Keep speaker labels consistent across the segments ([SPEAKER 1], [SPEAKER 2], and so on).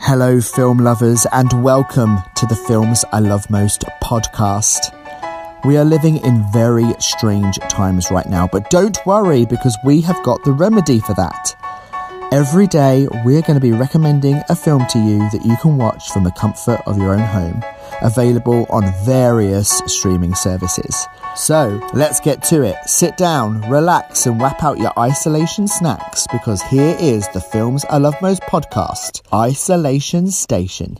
[SPEAKER 1] Hello, film lovers, and welcome to the Films I Love Most podcast. We are living in very strange times right now, but don't worry because we have got the remedy for that. Every day, we're going to be recommending a film to you that you can watch from the comfort of your own home, available on various streaming services. So, let's get to it. Sit down, relax, and wrap out your isolation snacks because here is the Films I Love Most podcast Isolation Station.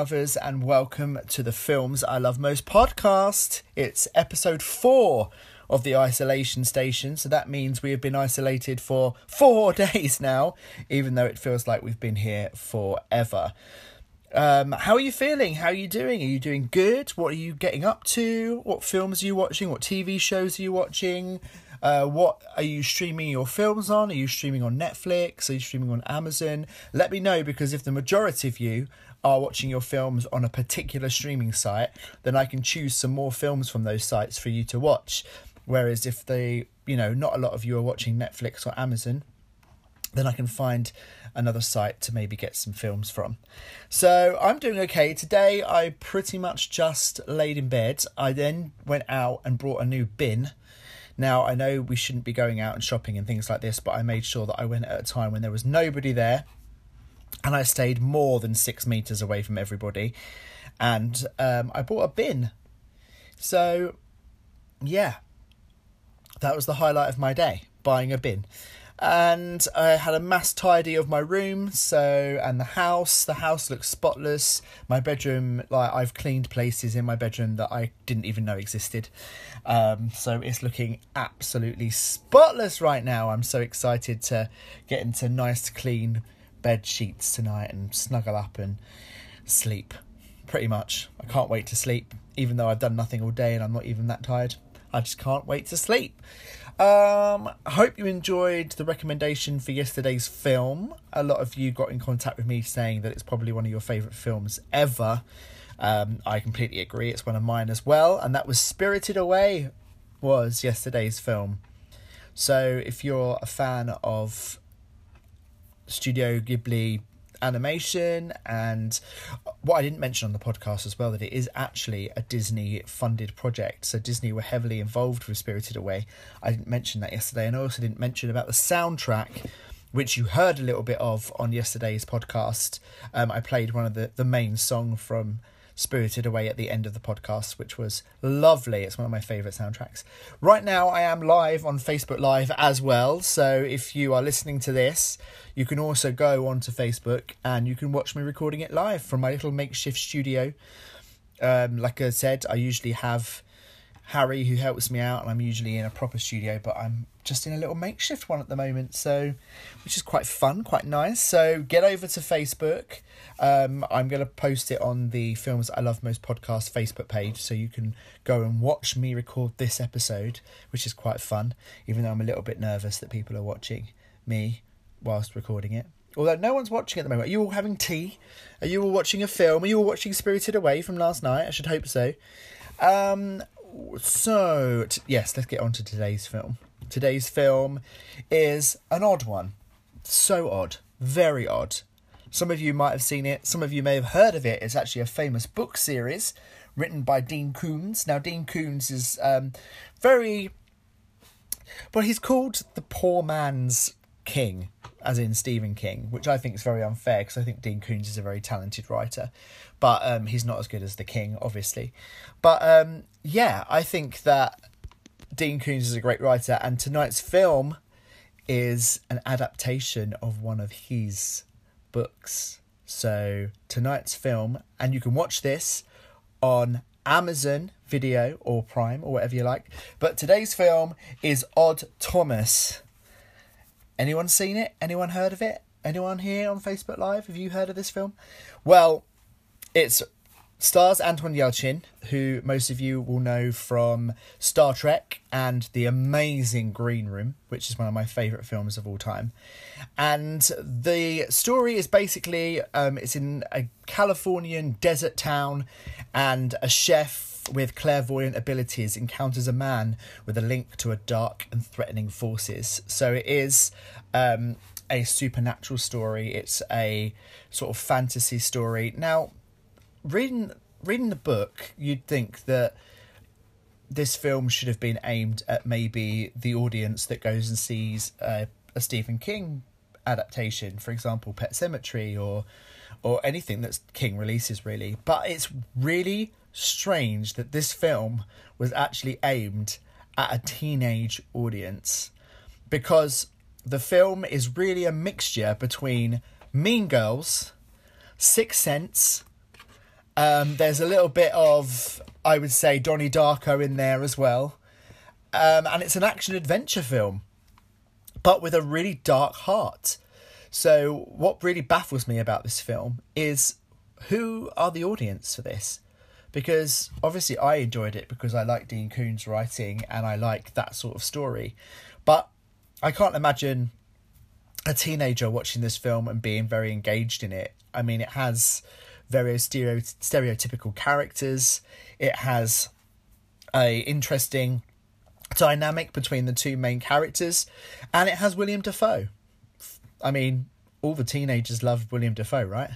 [SPEAKER 1] Lovers, and welcome to the Films I Love Most podcast. It's episode four of the isolation station, so that means we have been isolated for four days now, even though it feels like we've been here forever. Um, how are you feeling? How are you doing? Are you doing good? What are you getting up to? What films are you watching? What TV shows are you watching? Uh, what are you streaming your films on? Are you streaming on Netflix? Are you streaming on Amazon? Let me know because if the majority of you are watching your films on a particular streaming site, then I can choose some more films from those sites for you to watch. Whereas if they, you know, not a lot of you are watching Netflix or Amazon, then I can find another site to maybe get some films from. So I'm doing okay. Today I pretty much just laid in bed. I then went out and brought a new bin. Now I know we shouldn't be going out and shopping and things like this, but I made sure that I went at a time when there was nobody there and I stayed more than six meters away from everybody. And um, I bought a bin. So, yeah, that was the highlight of my day buying a bin. And I had a mass tidy of my room, so and the house. The house looks spotless. My bedroom, like I've cleaned places in my bedroom that I didn't even know existed. Um, so it's looking absolutely spotless right now. I'm so excited to get into nice, clean bed sheets tonight and snuggle up and sleep. Pretty much. I can't wait to sleep, even though I've done nothing all day and I'm not even that tired. I just can't wait to sleep. Um, I hope you enjoyed the recommendation for yesterday's film. A lot of you got in contact with me saying that it's probably one of your favourite films ever. Um, I completely agree. It's one of mine as well, and that was Spirited Away. Was yesterday's film. So if you're a fan of Studio Ghibli animation and what I didn't mention on the podcast as well that it is actually a Disney funded project. So Disney were heavily involved with Spirited Away. I didn't mention that yesterday and I also didn't mention about the soundtrack which you heard a little bit of on yesterday's podcast. Um, I played one of the the main song from Spirited Away at the end of the podcast, which was lovely. It's one of my favourite soundtracks. Right now, I am live on Facebook Live as well. So if you are listening to this, you can also go onto Facebook and you can watch me recording it live from my little makeshift studio. Um, like I said, I usually have Harry who helps me out, and I'm usually in a proper studio, but I'm just in a little makeshift one at the moment, so which is quite fun, quite nice. So get over to Facebook. Um, I'm going to post it on the Films I Love Most podcast Facebook page, so you can go and watch me record this episode, which is quite fun, even though I'm a little bit nervous that people are watching me whilst recording it. Although no one's watching at the moment. Are you all having tea? Are you all watching a film? Are you all watching Spirited Away from last night? I should hope so. Um, so, t- yes, let's get on to today's film. Today's film is an odd one. So odd. Very odd. Some of you might have seen it, some of you may have heard of it. It's actually a famous book series written by Dean Koontz. Now, Dean Koontz is um, very. Well, he's called the poor man's king, as in Stephen King, which I think is very unfair because I think Dean Koontz is a very talented writer, but um, he's not as good as the King, obviously. But um, yeah, I think that Dean Koontz is a great writer, and tonight's film is an adaptation of one of his books. So tonight's film, and you can watch this on Amazon Video or Prime or whatever you like. But today's film is Odd Thomas. Anyone seen it? Anyone heard of it? Anyone here on Facebook Live? Have you heard of this film? Well, it's stars Anton Yelchin, who most of you will know from Star Trek and The Amazing Green Room, which is one of my favourite films of all time. And the story is basically um, it's in a Californian desert town, and a chef with clairvoyant abilities encounters a man with a link to a dark and threatening forces. So it is um, a supernatural story. It's a sort of fantasy story. Now, reading reading the book, you'd think that this film should have been aimed at maybe the audience that goes and sees uh, a Stephen King adaptation, for example, Pet Sematary or or anything that King releases really. But it's really strange that this film was actually aimed at a teenage audience because the film is really a mixture between Mean Girls, Sixth Sense, um, there's a little bit of, I would say, Donnie Darko in there as well. Um, and it's an action adventure film, but with a really dark heart. So, what really baffles me about this film is who are the audience for this? Because obviously, I enjoyed it because I like Dean Koontz writing and I like that sort of story. But I can't imagine a teenager watching this film and being very engaged in it. I mean, it has stereo- stereotypical characters. It has a interesting dynamic between the two main characters, and it has William Dafoe. I mean, all the teenagers love William Dafoe, right?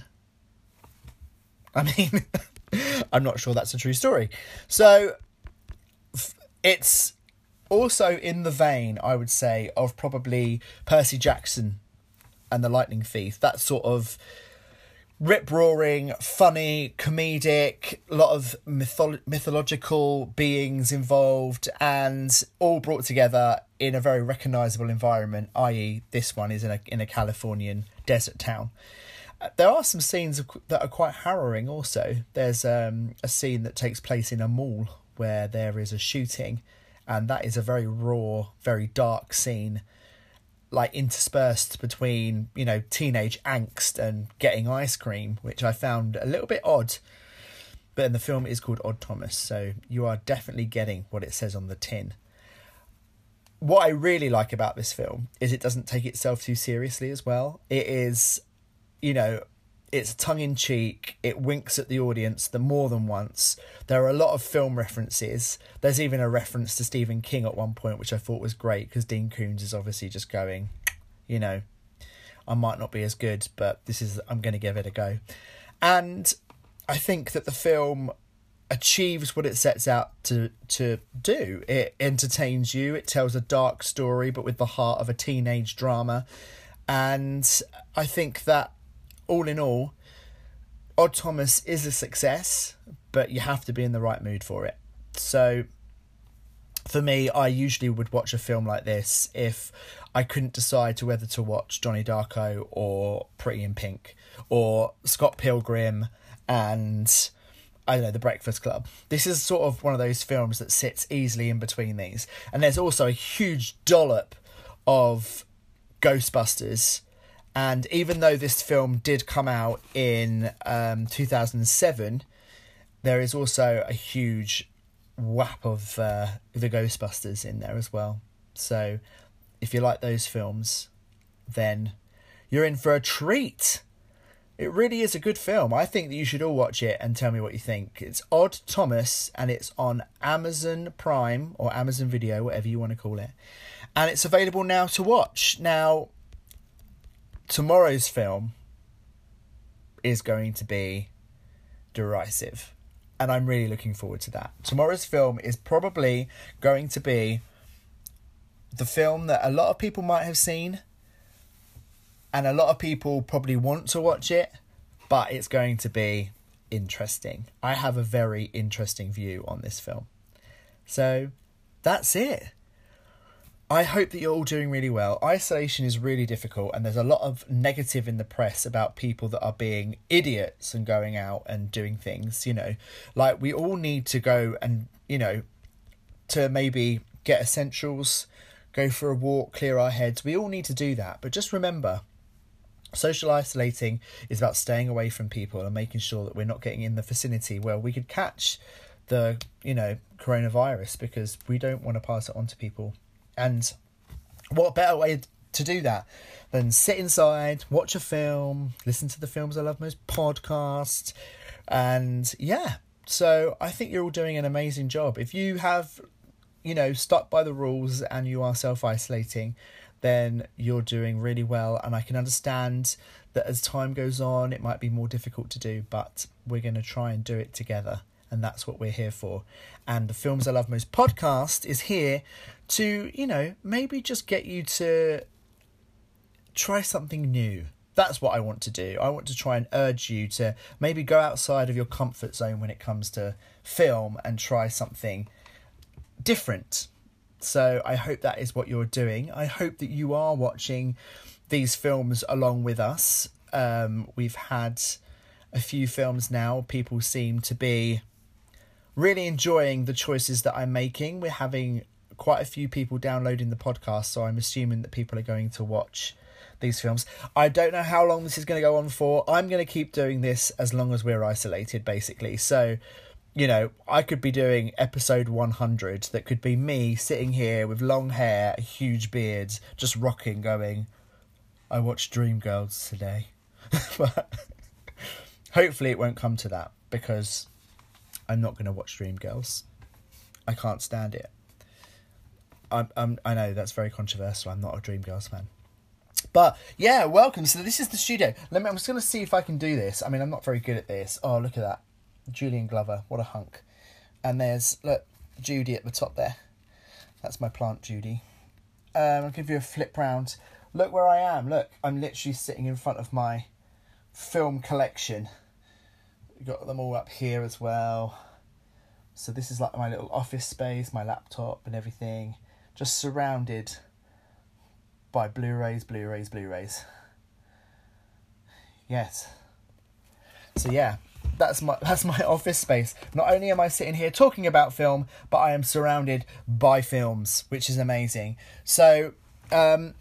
[SPEAKER 1] I mean, I'm not sure that's a true story. So it's also in the vein, I would say, of probably Percy Jackson and the Lightning Thief. That sort of rip roaring, funny, comedic, a lot of mytholo- mythological beings involved, and all brought together in a very recognizable environment. I.e., this one is in a in a Californian desert town. Uh, there are some scenes that are quite harrowing. Also, there's um, a scene that takes place in a mall where there is a shooting, and that is a very raw, very dark scene like interspersed between you know teenage angst and getting ice cream, which I found a little bit odd. But in the film, is called Odd Thomas, so you are definitely getting what it says on the tin. What I really like about this film is it doesn't take itself too seriously as well. It is, you know, it's tongue in cheek. It winks at the audience the more than once. There are a lot of film references. There's even a reference to Stephen King at one point, which I thought was great because Dean Koontz is obviously just going, you know, I might not be as good, but this is I'm going to give it a go. And I think that the film achieves what it sets out to to do. It entertains you. It tells a dark story, but with the heart of a teenage drama. And I think that all in all, Odd Thomas is a success, but you have to be in the right mood for it. So, for me, I usually would watch a film like this if I couldn't decide to whether to watch Johnny Darko or Pretty in Pink or Scott Pilgrim and I don't know, The Breakfast Club. This is sort of one of those films that sits easily in between these. And there's also a huge dollop of Ghostbusters and even though this film did come out in um, 2007, there is also a huge whap of uh, the Ghostbusters in there as well. So if you like those films, then you're in for a treat. It really is a good film. I think that you should all watch it and tell me what you think. It's Odd Thomas and it's on Amazon Prime or Amazon Video, whatever you want to call it. And it's available now to watch. Now, tomorrow's film is going to be derisive. And I'm really looking forward to that. Tomorrow's film is probably going to be the film that a lot of people might have seen, and a lot of people probably want to watch it, but it's going to be interesting. I have a very interesting view on this film. So that's it. I hope that you're all doing really well. Isolation is really difficult, and there's a lot of negative in the press about people that are being idiots and going out and doing things. You know, like we all need to go and, you know, to maybe get essentials, go for a walk, clear our heads. We all need to do that. But just remember, social isolating is about staying away from people and making sure that we're not getting in the vicinity where we could catch the, you know, coronavirus because we don't want to pass it on to people. And what better way to do that than sit inside, watch a film, listen to the films I love most podcast, and yeah. So I think you're all doing an amazing job. If you have, you know, stuck by the rules and you are self isolating, then you're doing really well. And I can understand that as time goes on, it might be more difficult to do, but we're going to try and do it together. And that's what we're here for. And the Films I Love Most podcast is here to, you know, maybe just get you to try something new. That's what I want to do. I want to try and urge you to maybe go outside of your comfort zone when it comes to film and try something different. So I hope that is what you're doing. I hope that you are watching these films along with us. Um, we've had a few films now. People seem to be really enjoying the choices that I'm making. We're having quite a few people downloading the podcast, so I'm assuming that people are going to watch these films. I don't know how long this is going to go on for. I'm going to keep doing this as long as we're isolated, basically. So, you know, I could be doing episode 100 that could be me sitting here with long hair, a huge beard, just rocking, going, I watched Dreamgirls today. but hopefully it won't come to that because I'm not going to watch Dreamgirls. I can't stand it. I'm, I'm, I know that's very controversial. I'm not a Dreamgirls fan. But yeah, welcome. So this is the studio. Let me. I'm just going to see if I can do this. I mean, I'm not very good at this. Oh, look at that, Julian Glover. What a hunk. And there's look Judy at the top there. That's my plant, Judy. Um, I'll give you a flip round. Look where I am. Look, I'm literally sitting in front of my film collection. Got them all up here as well. So this is like my little office space, my laptop and everything just surrounded by Blu-rays, Blu-rays, Blu-rays. Yes. So yeah, that's my that's my office space. Not only am I sitting here talking about film, but I am surrounded by films, which is amazing. So, um,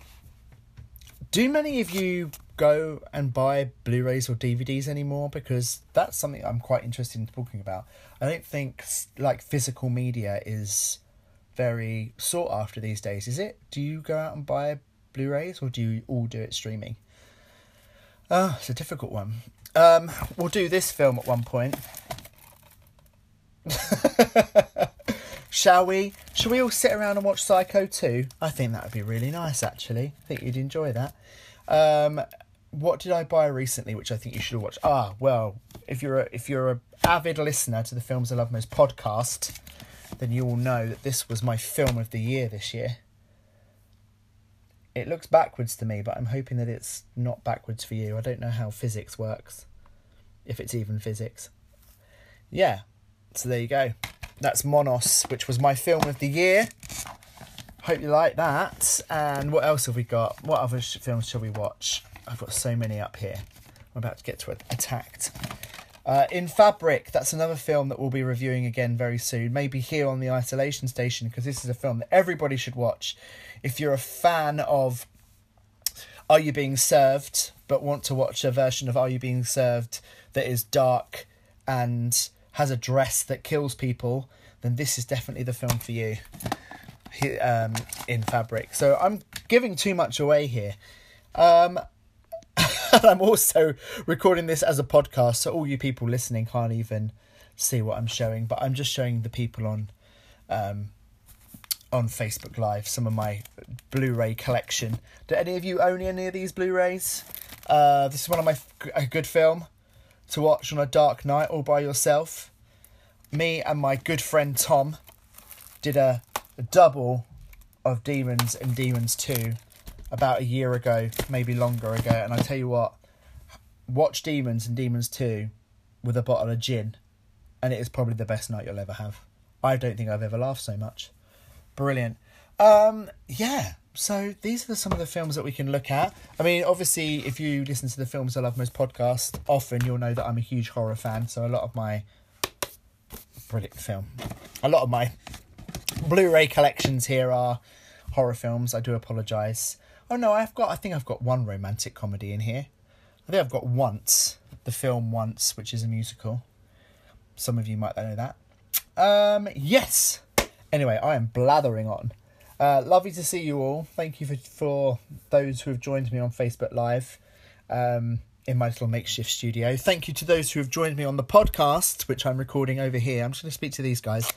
[SPEAKER 1] do many of you go and buy Blu-rays or DVDs anymore? Because that's something I'm quite interested in talking about. I don't think like physical media is very sought after these days, is it? Do you go out and buy Blu rays or do you all do it streaming? Oh, it's a difficult one. Um, we'll do this film at one point. Shall we? Shall we all sit around and watch Psycho 2? I think that would be really nice, actually. I think you'd enjoy that. Um, what did I buy recently, which I think you should watch? Ah, well, if you're a, if you're a avid listener to the Films I Love Most podcast, then you will know that this was my film of the year this year. It looks backwards to me, but I'm hoping that it's not backwards for you. I don't know how physics works, if it's even physics. Yeah, so there you go. That's Monos, which was my film of the year. Hope you like that. And what else have we got? What other sh- films shall we watch? I've got so many up here. I'm about to get to. Attacked. Uh, in Fabric, that's another film that we'll be reviewing again very soon. Maybe here on the Isolation Station, because this is a film that everybody should watch. If you're a fan of Are You Being Served, but want to watch a version of Are You Being Served that is dark and has a dress that kills people, then this is definitely the film for you. Um, in Fabric. So I'm giving too much away here. Um, I'm also recording this as a podcast, so all you people listening can't even see what I'm showing. But I'm just showing the people on um, on Facebook Live some of my Blu-ray collection. Do any of you own any of these Blu-rays? Uh, this is one of my a good film to watch on a dark night all by yourself. Me and my good friend Tom did a, a double of Demons and Demons Two about a year ago, maybe longer ago, and I tell you what, watch Demons and Demons 2 with a bottle of gin, and it is probably the best night you'll ever have. I don't think I've ever laughed so much. Brilliant. Um, yeah. So these are some of the films that we can look at. I mean, obviously, if you listen to the Films I Love Most podcast, often you'll know that I'm a huge horror fan. So a lot of my brilliant film, a lot of my Blu-ray collections here are horror films. I do apologise. Oh no, I've got. I think I've got one romantic comedy in here. I think I've got Once, the film Once, which is a musical. Some of you might know that. Um, yes. Anyway, I am blathering on. Uh, lovely to see you all. Thank you for, for those who have joined me on Facebook Live um, in my little makeshift studio. Thank you to those who have joined me on the podcast, which I'm recording over here. I'm just going to speak to these guys.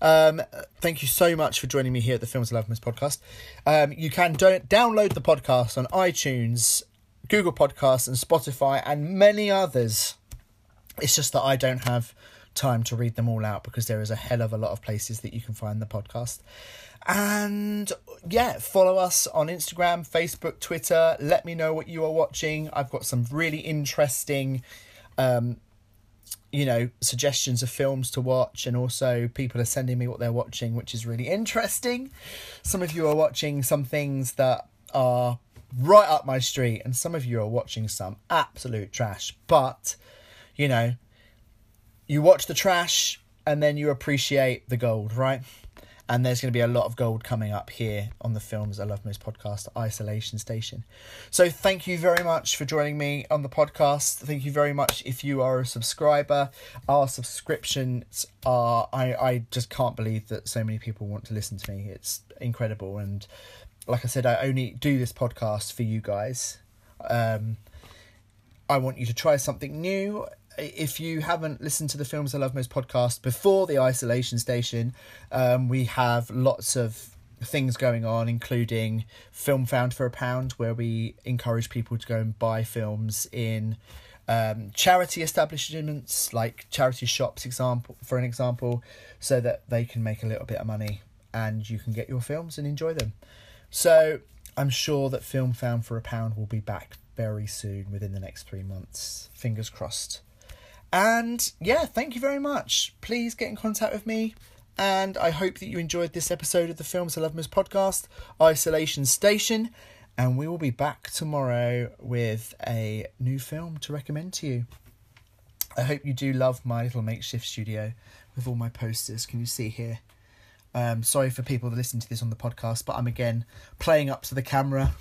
[SPEAKER 1] Um, thank you so much for joining me here at the Films I Love Most podcast. Um, you can do- download the podcast on iTunes, Google Podcasts, and Spotify, and many others. It's just that I don't have time to read them all out because there is a hell of a lot of places that you can find the podcast. And yeah, follow us on Instagram, Facebook, Twitter. Let me know what you are watching. I've got some really interesting, um, you know, suggestions of films to watch, and also people are sending me what they're watching, which is really interesting. Some of you are watching some things that are right up my street, and some of you are watching some absolute trash. But, you know, you watch the trash and then you appreciate the gold, right? And there's going to be a lot of gold coming up here on the Films I Love Most podcast, Isolation Station. So thank you very much for joining me on the podcast. Thank you very much if you are a subscriber. Our subscriptions are, I, I just can't believe that so many people want to listen to me. It's incredible. And like I said, I only do this podcast for you guys. Um, I want you to try something new if you haven't listened to the Films I Love Most podcast before the isolation station, um, we have lots of things going on, including Film Found for a Pound, where we encourage people to go and buy films in um, charity establishments, like charity shops, example for an example, so that they can make a little bit of money and you can get your films and enjoy them. So I'm sure that Film Found for a Pound will be back very soon within the next three months. Fingers crossed. And yeah, thank you very much. Please get in contact with me. And I hope that you enjoyed this episode of the Films I Love Most podcast, Isolation Station. And we will be back tomorrow with a new film to recommend to you. I hope you do love my little makeshift studio with all my posters. Can you see here? Um, sorry for people that listen to this on the podcast, but I'm again playing up to the camera.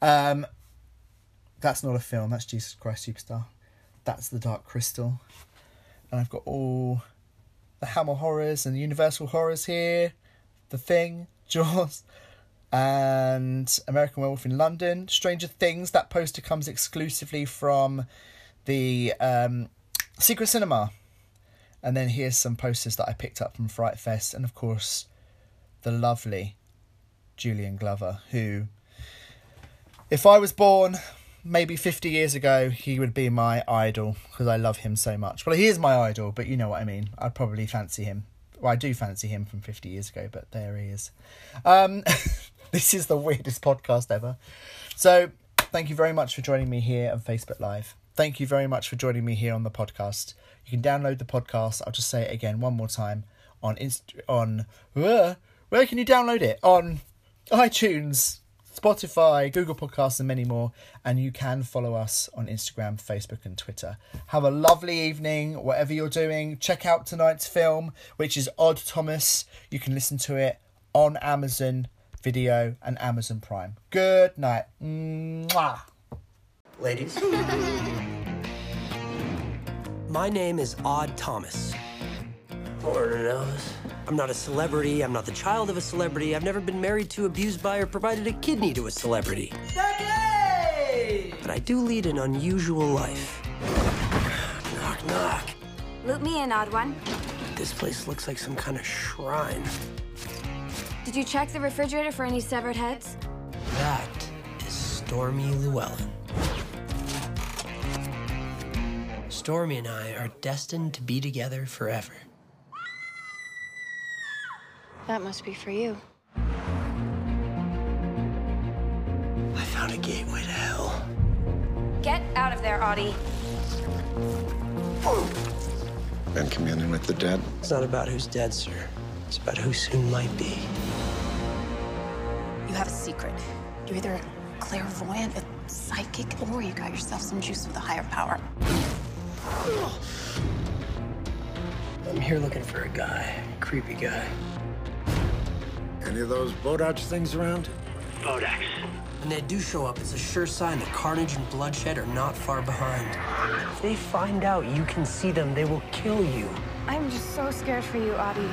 [SPEAKER 1] Um, that's not a film. That's Jesus Christ Superstar. That's the Dark Crystal. And I've got all the Hammer horrors and Universal horrors here. The Thing, Jaws, and American Werewolf in London. Stranger Things. That poster comes exclusively from the um, Secret Cinema. And then here's some posters that I picked up from Fright Fest, and of course, the lovely Julian Glover, who, if I was born maybe 50 years ago, he would be my idol because I love him so much. Well, he is my idol, but you know what I mean. I'd probably fancy him. Well, I do fancy him from 50 years ago, but there he is. Um, this is the weirdest podcast ever. So, thank you very much for joining me here on Facebook Live. Thank you very much for joining me here on the podcast. You can download the podcast. I'll just say it again one more time on Inst- on uh, where can you download it on iTunes, Spotify, Google Podcasts, and many more. And you can follow us on Instagram, Facebook, and Twitter. Have a lovely evening, whatever you're doing. Check out tonight's film, which is Odd Thomas. You can listen to it on Amazon Video and Amazon Prime. Good night. Mwah.
[SPEAKER 2] Ladies. My name is Odd Thomas. Lord knows. I'm not a celebrity. I'm not the child of a celebrity. I've never been married to, abused by, or provided a kidney to a celebrity. But I do lead an unusual life. knock, knock.
[SPEAKER 3] Loop me in, odd one.
[SPEAKER 2] This place looks like some kind of shrine.
[SPEAKER 3] Did you check the refrigerator for any severed heads?
[SPEAKER 2] That is Stormy Llewellyn. Stormy and I are destined to be together forever.
[SPEAKER 3] That must be for you.
[SPEAKER 2] I found a gateway to hell.
[SPEAKER 3] Get out of there, Oddie.
[SPEAKER 4] Been communing with the dead?
[SPEAKER 2] It's not about who's dead, sir. It's about who soon might be.
[SPEAKER 4] You have a secret. You're either a clairvoyant, a psychic, or you got yourself some juice with a higher power.
[SPEAKER 2] I'm here looking for a guy, a creepy guy.
[SPEAKER 5] Any of those Bodach things around?
[SPEAKER 2] Bodachs. When they do show up, it's a sure sign that carnage and bloodshed are not far behind. If they find out you can see them, they will kill you.
[SPEAKER 3] I'm just so scared for you, Oddie.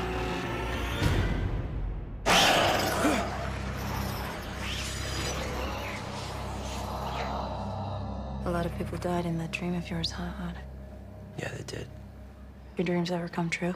[SPEAKER 4] A lot of people died in that dream of yours, huh, Odd?
[SPEAKER 2] Yeah, they did.
[SPEAKER 4] Your dreams ever come true?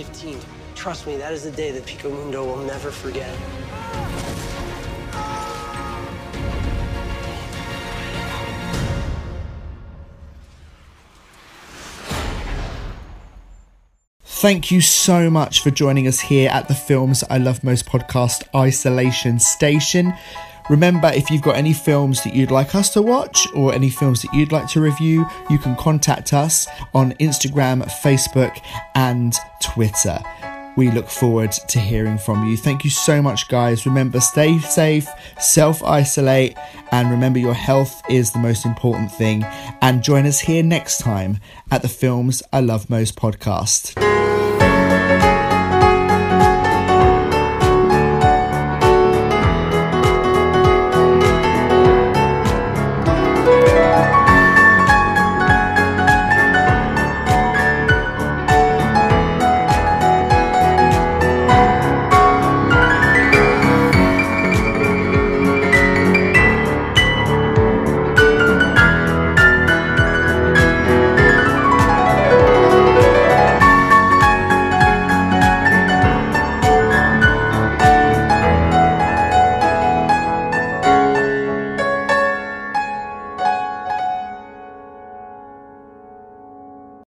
[SPEAKER 2] 15th. Trust me, that is the day that Pico Mundo will never forget.
[SPEAKER 1] Thank you so much for joining us here at the Films I Love Most podcast Isolation Station. Remember, if you've got any films that you'd like us to watch or any films that you'd like to review, you can contact us on Instagram, Facebook, and Twitter. We look forward to hearing from you. Thank you so much, guys. Remember, stay safe, self isolate, and remember your health is the most important thing. And join us here next time at the Films I Love Most podcast.